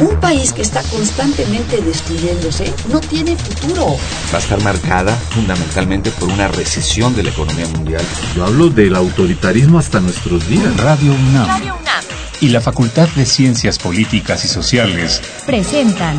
Un país que está constantemente destruyéndose no tiene futuro. Va a estar marcada fundamentalmente por una recesión de la economía mundial. Yo hablo del autoritarismo hasta nuestros días. Radio UNAM. Radio UNAM. Y la Facultad de Ciencias Políticas y Sociales presentan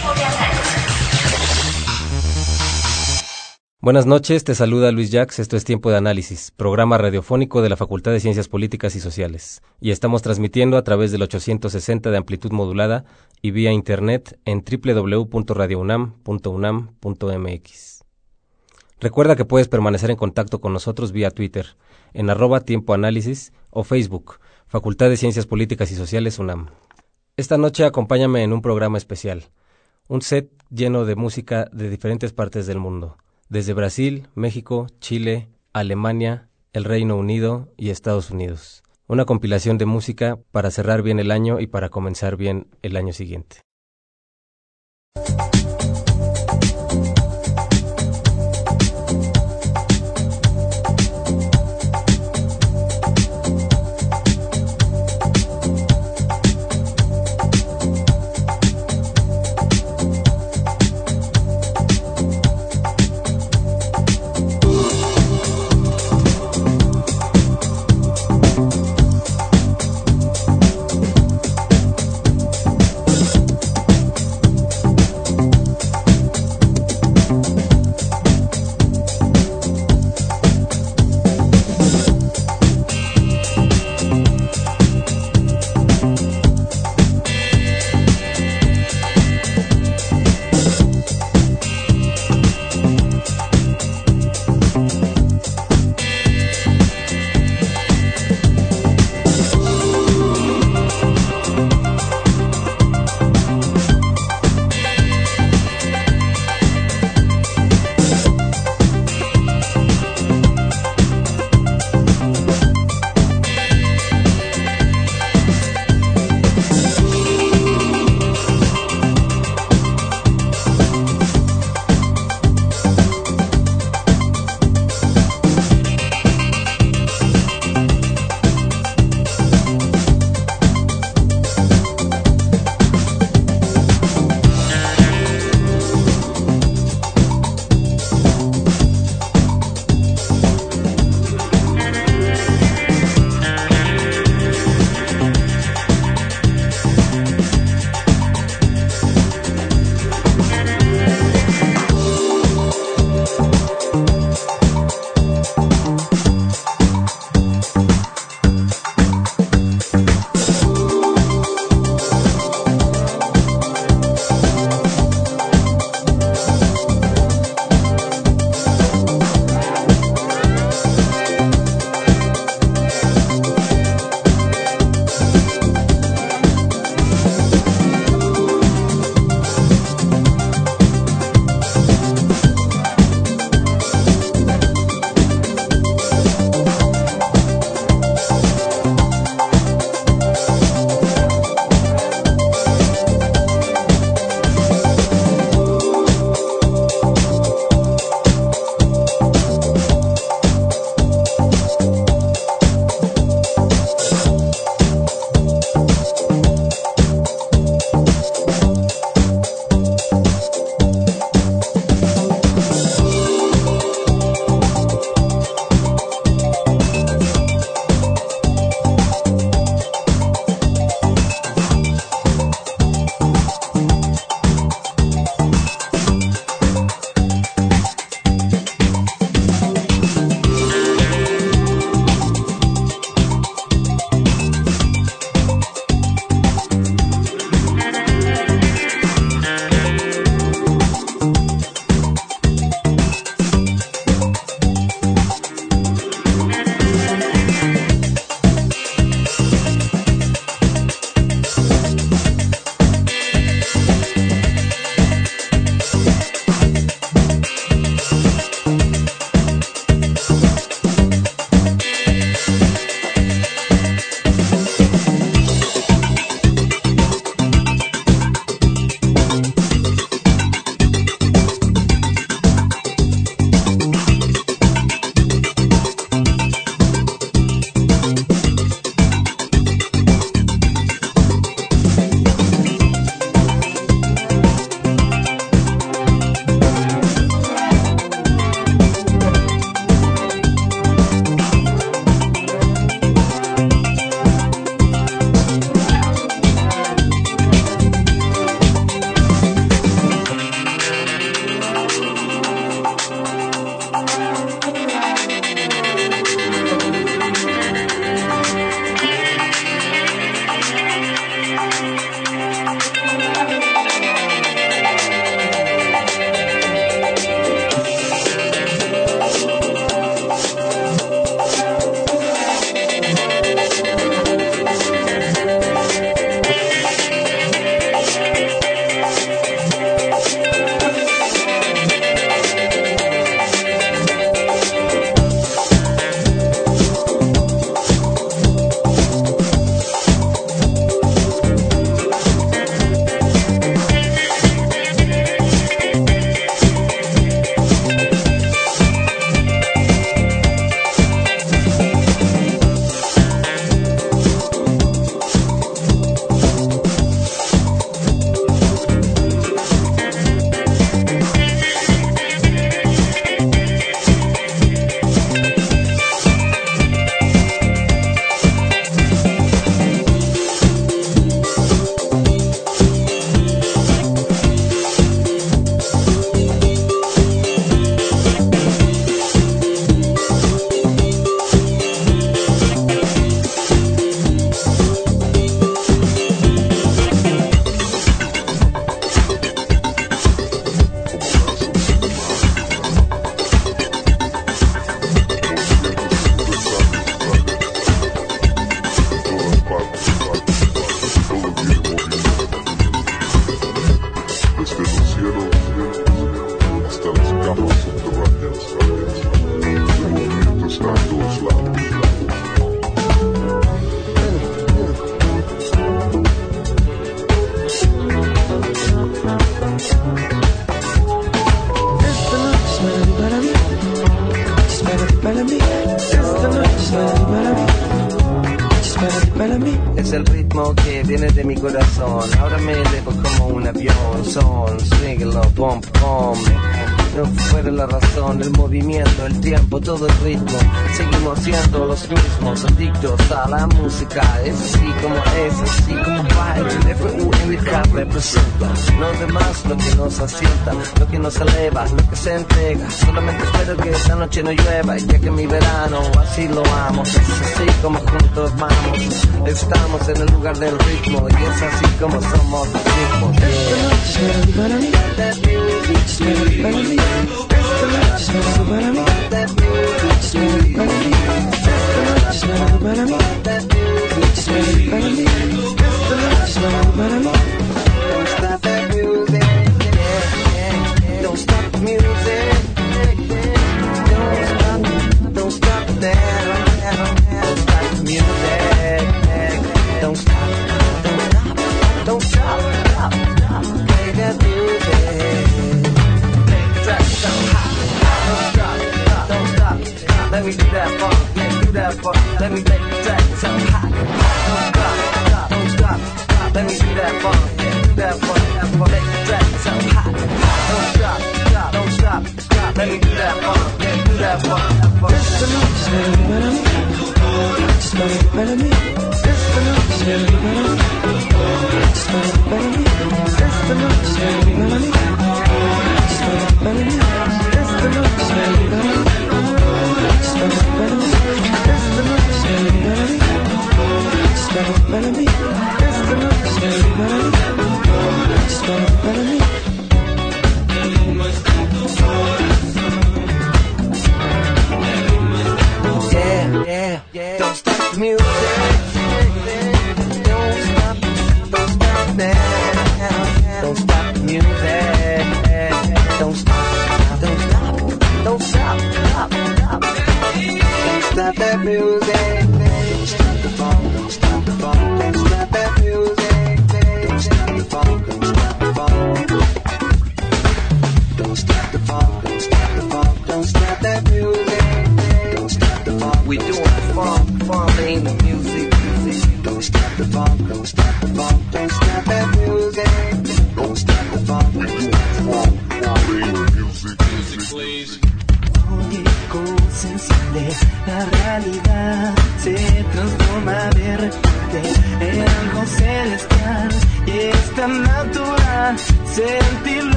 Buenas noches, te saluda Luis Jax, esto es Tiempo de Análisis, programa radiofónico de la Facultad de Ciencias Políticas y Sociales, y estamos transmitiendo a través del 860 de amplitud modulada y vía internet en www.radiounam.unam.mx. Recuerda que puedes permanecer en contacto con nosotros vía Twitter, en arroba Tiempo Análisis o Facebook, Facultad de Ciencias Políticas y Sociales UNAM. Esta noche acompáñame en un programa especial, un set lleno de música de diferentes partes del mundo desde Brasil, México, Chile, Alemania, el Reino Unido y Estados Unidos. Una compilación de música para cerrar bien el año y para comenzar bien el año siguiente.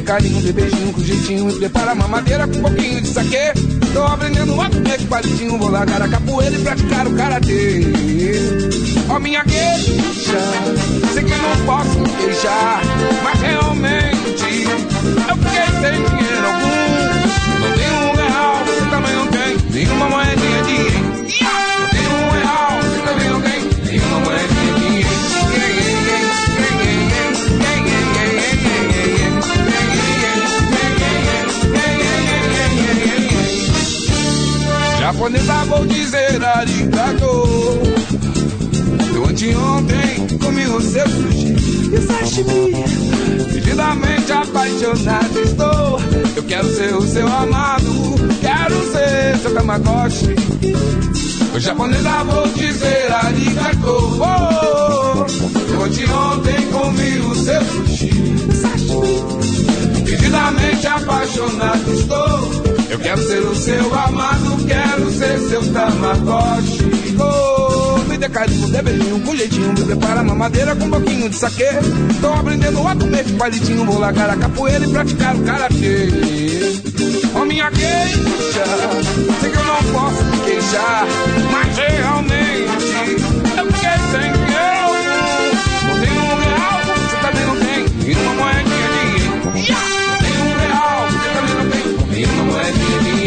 de carinho, beijinho, com jeitinho. E prepara mamadeira com um pouquinho de saque. Tô aprendendo a comer de palitinho. Vou largar a capoeira e praticar o karatê. Ó, minha queixa, sei que não posso me queixar. Mas realmente, eu fiquei sem dinheiro algum. Não tenho um real, você também não tem. Nenhuma moedinha de Japonesa vou dizer arigato. Eu anteontem comi o seu sushi e o sashimi. Apaixonado estou. Eu quero ser o seu amado, quero ser seu tamagotchi. O japonesa vou dizer arigato. Oh, eu anteontem comi o seu sushi e o sashimi. Vividamente apaixonado estou. Eu quero ser o seu amado, quero ser seu tamagotchi. Oh, me decaído com debelinho, com jeitinho, me prepara mamadeira com um pouquinho de saque. Tô aprendendo a comer de palitinho, vou largar a capoeira e praticar o karatê. Oh, minha queixa, sei que eu não posso queixar, mas realmente I you.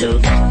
to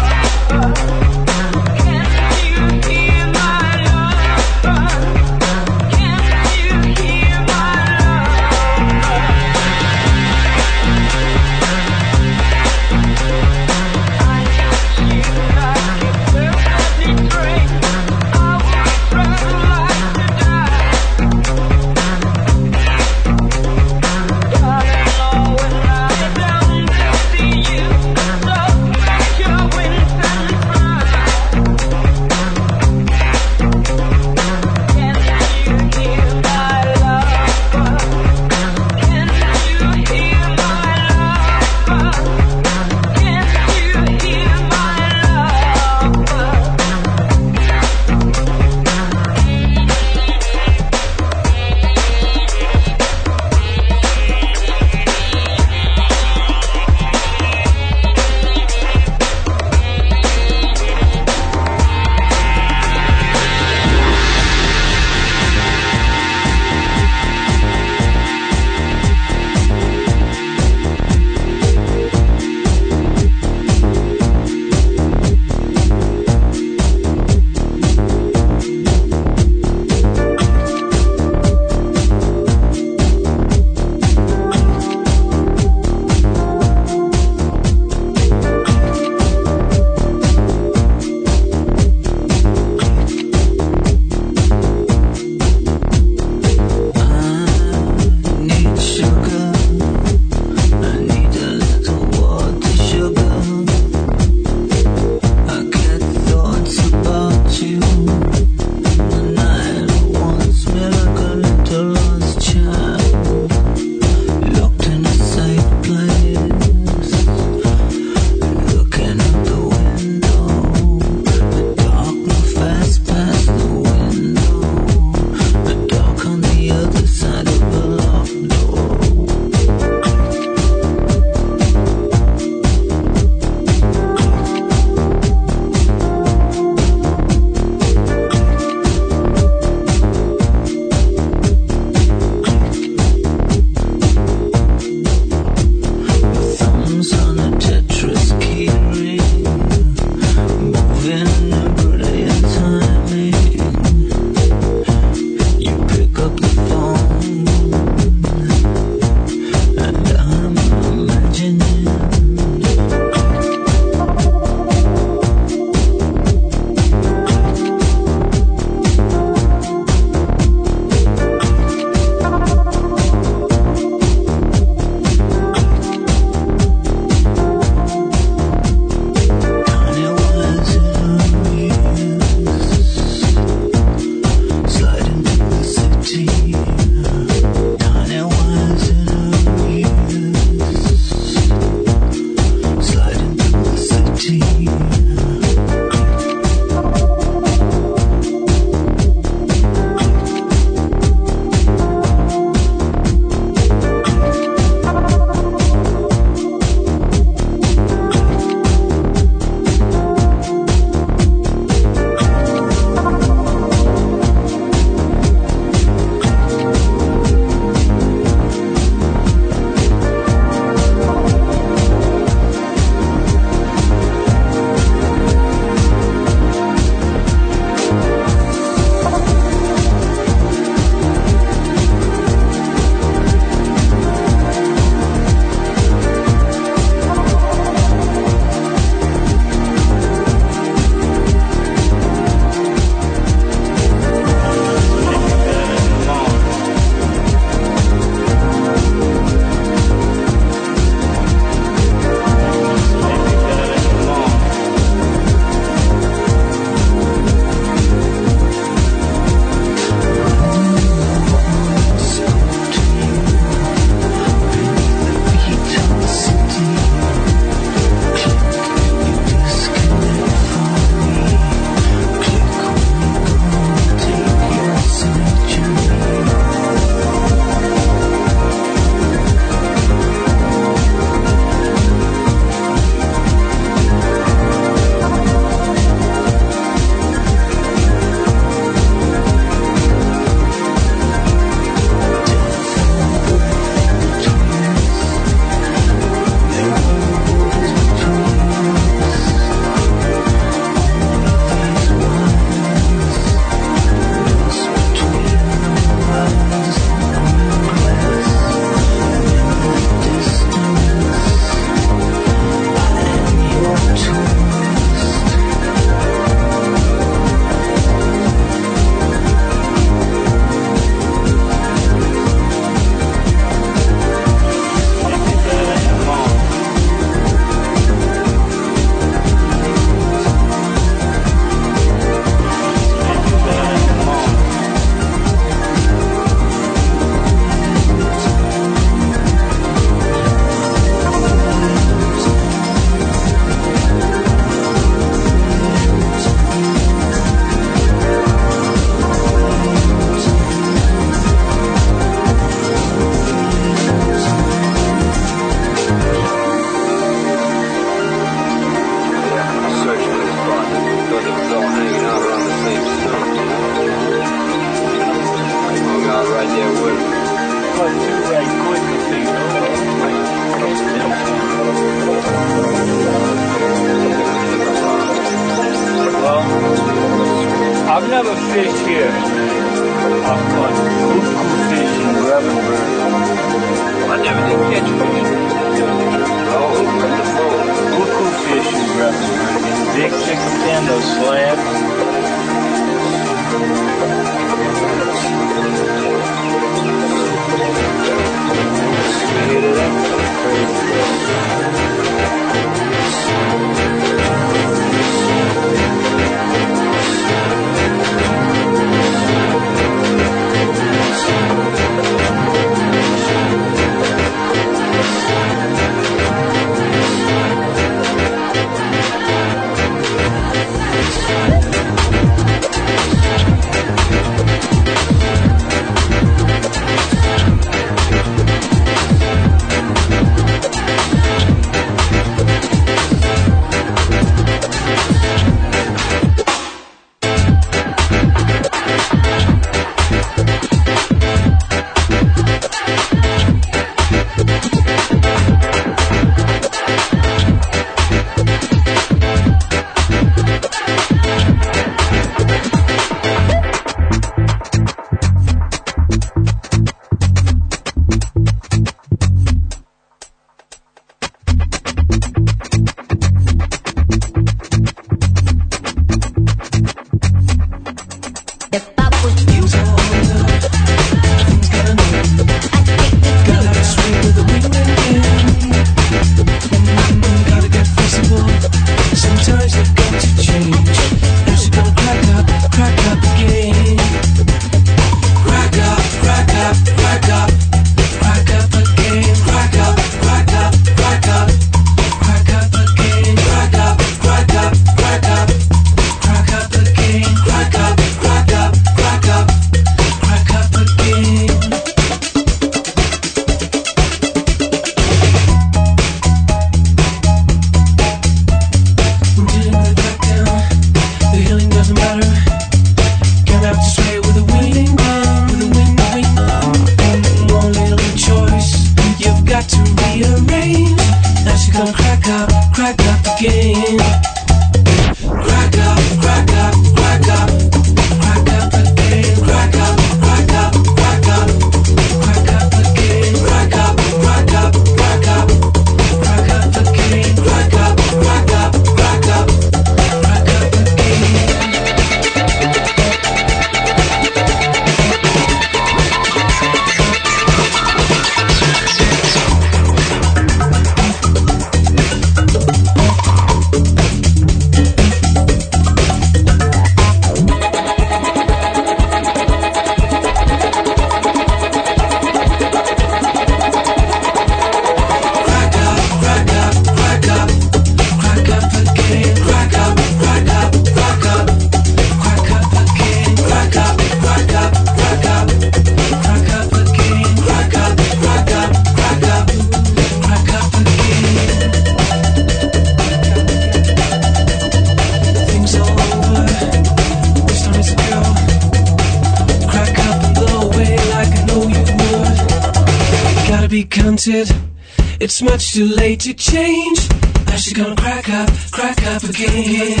to change. Now she's gonna crack up, crack up again.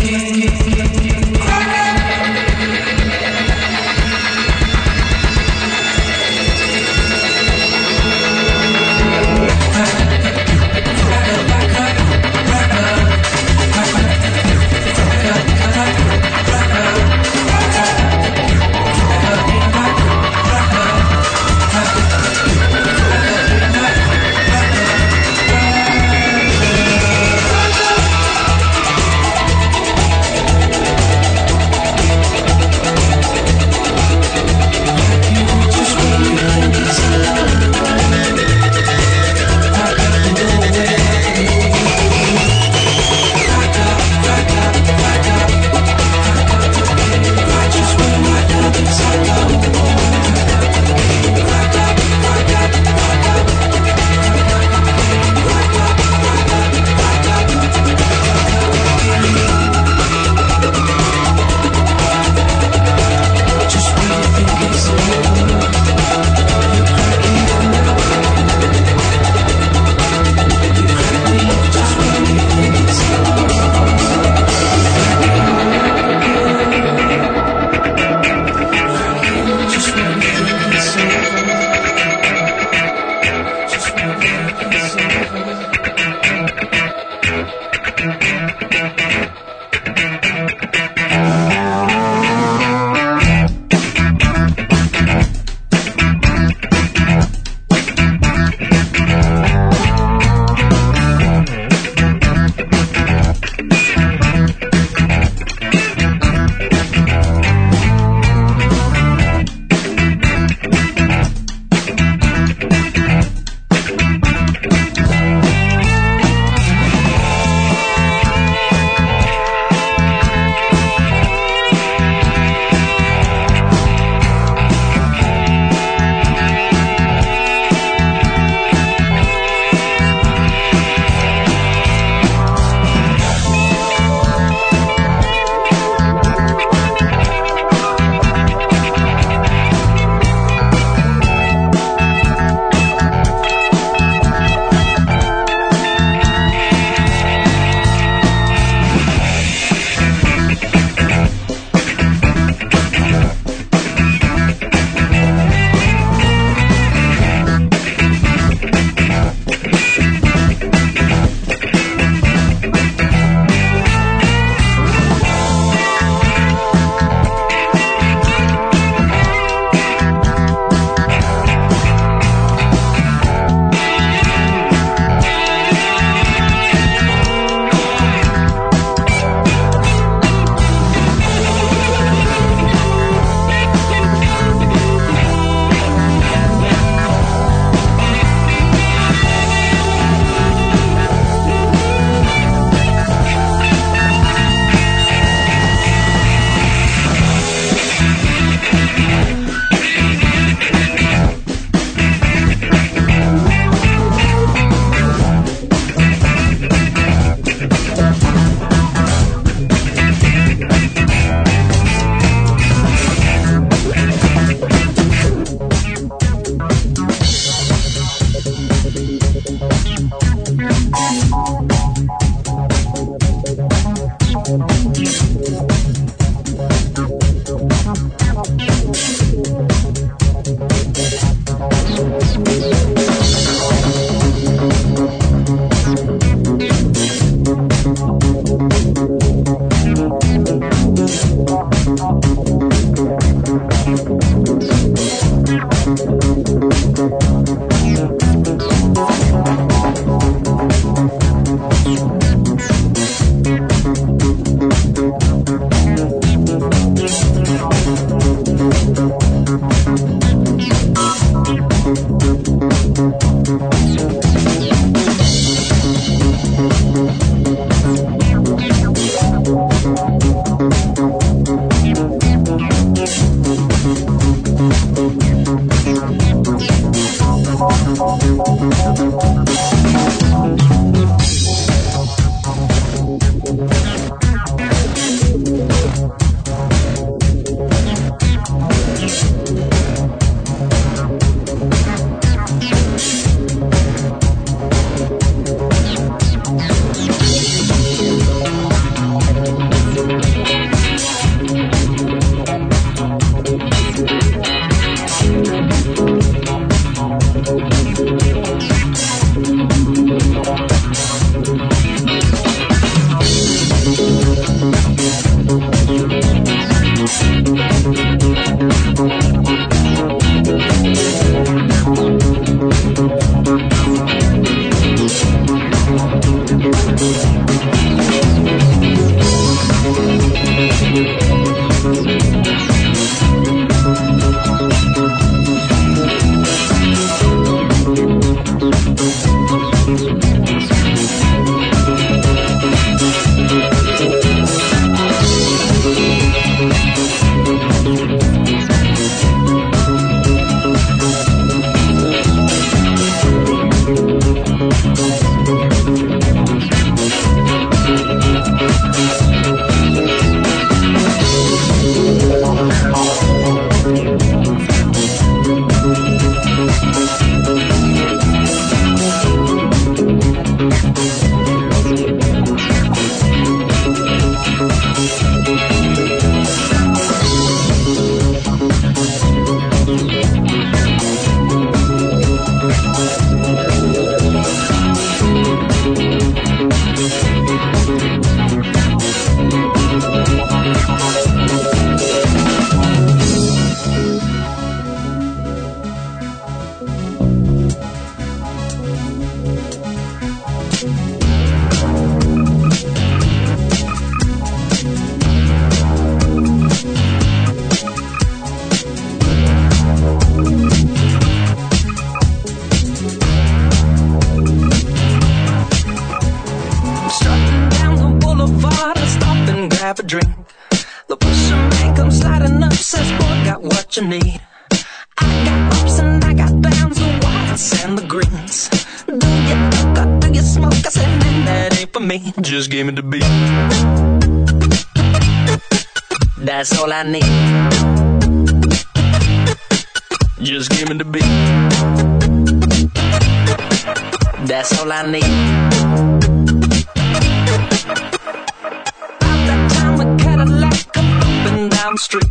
Elm Street.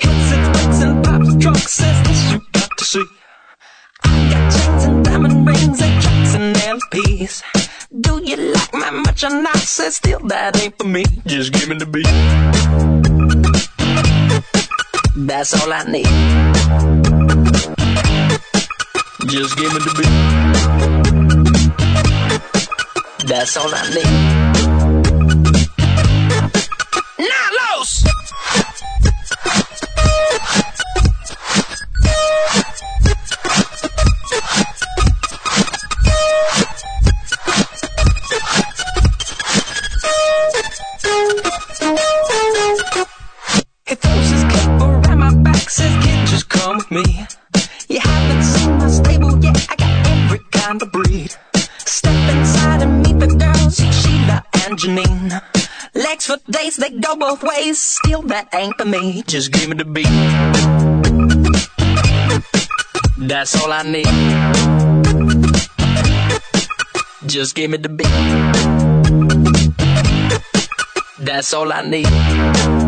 Hits and bricks and pops, drunk says this you got to see. I got chains and diamond rings and tracks and MPs. Do you like my much or not? Says still that ain't for me. Just give me the beat. That's all I need. Just give me the beat. That's all I need. ways, they go both ways. Still, that ain't for me. Just give me the beat. That's all I need. Just give me the beat. That's all I need.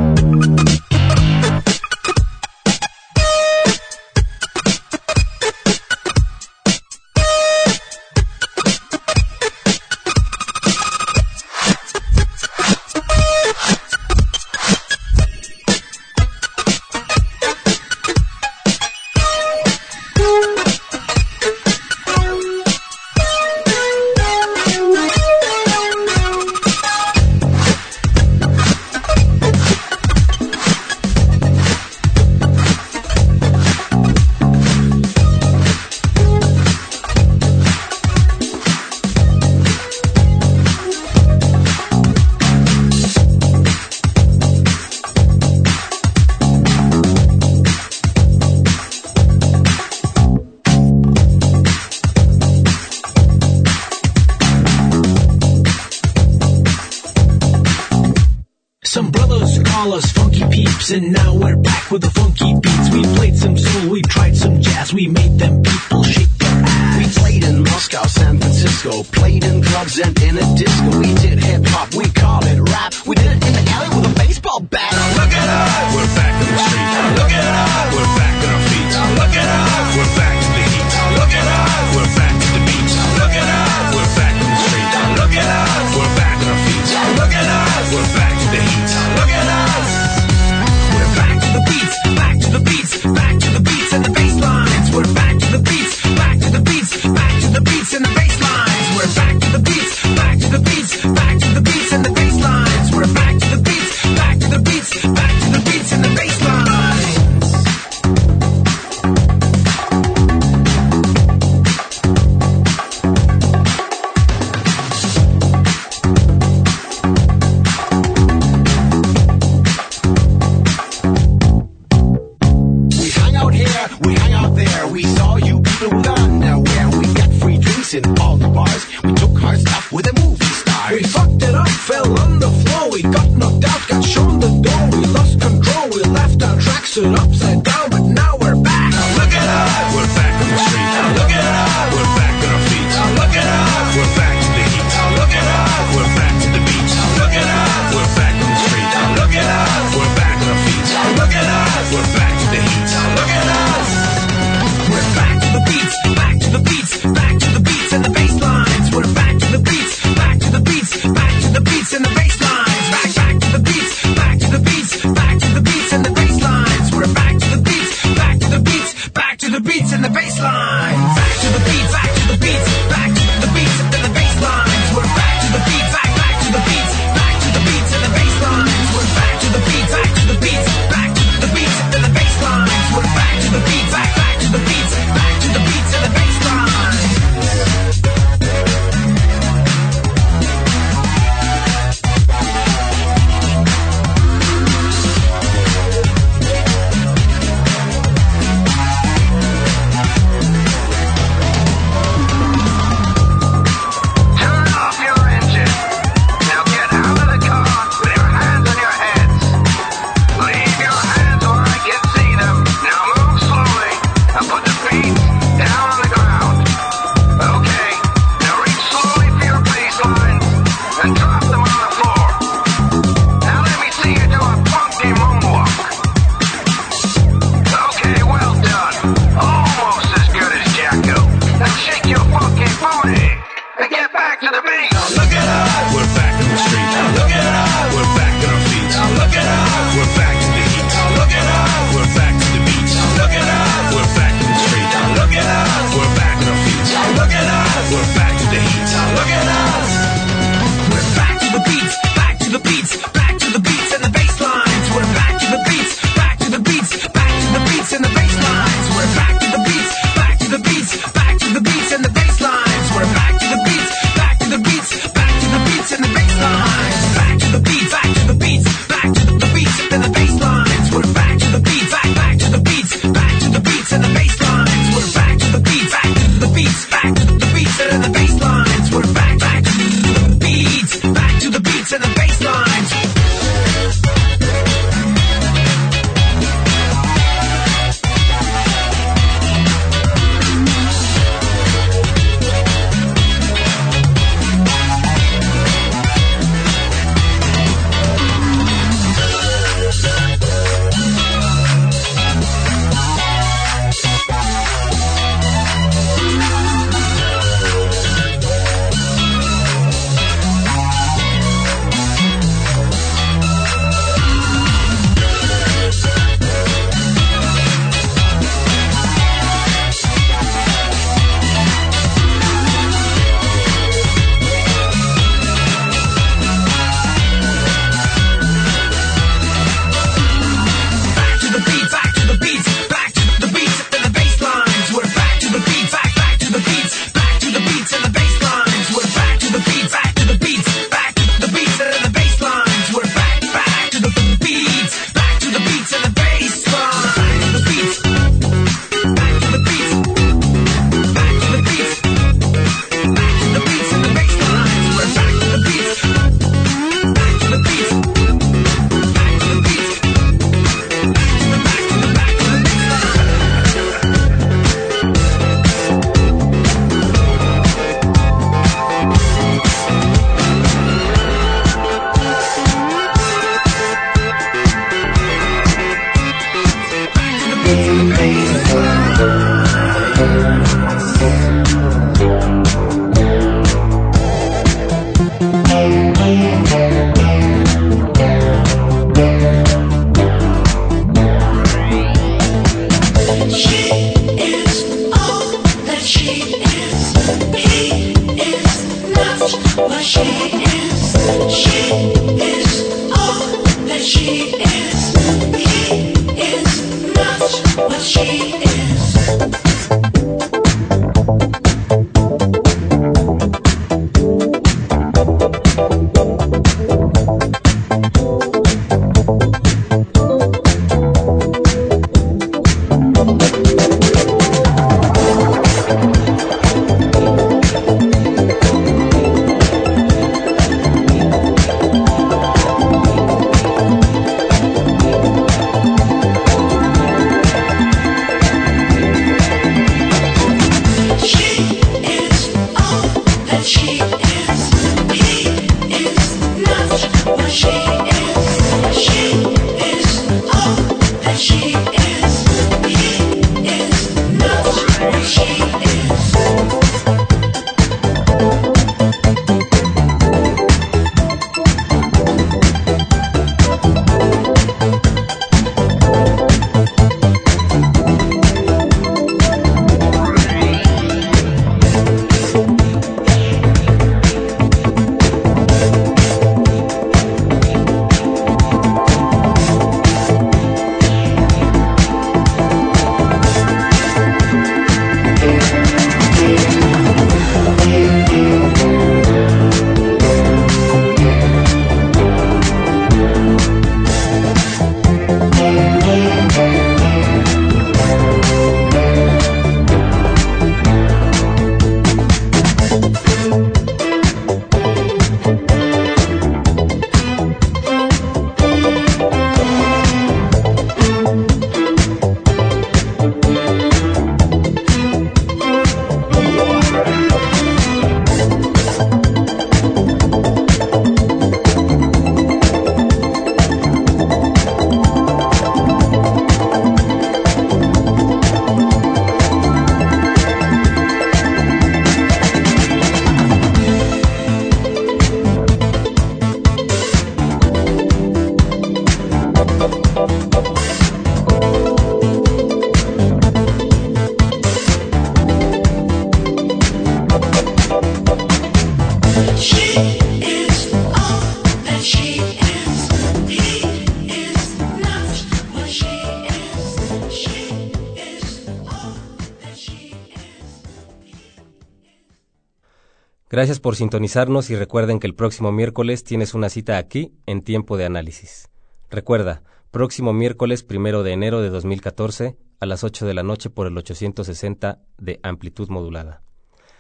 Por sintonizarnos y recuerden que el próximo miércoles tienes una cita aquí en Tiempo de Análisis. Recuerda, próximo miércoles primero de enero de 2014 a las 8 de la noche por el 860 de amplitud modulada.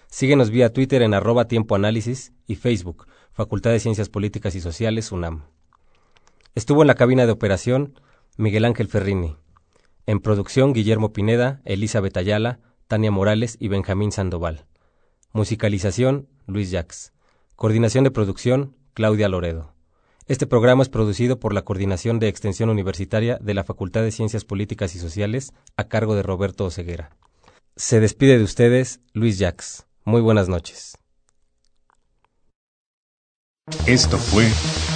Síguenos vía Twitter en arroba Tiempo Análisis y Facebook, Facultad de Ciencias Políticas y Sociales, UNAM. Estuvo en la cabina de operación Miguel Ángel Ferrini. En producción, Guillermo Pineda, Elizabeth Ayala, Tania Morales y Benjamín Sandoval. Musicalización, Luis Jax. Coordinación de producción, Claudia Loredo. Este programa es producido por la Coordinación de Extensión Universitaria de la Facultad de Ciencias Políticas y Sociales a cargo de Roberto Oceguera. Se despide de ustedes Luis Jax. Muy buenas noches. Esto fue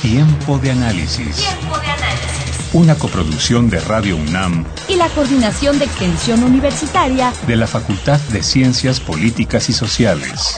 Tiempo de Análisis. Tiempo de análisis. Una coproducción de Radio UNAM Y la Coordinación de Extensión Universitaria de la Facultad de Ciencias Políticas y Sociales.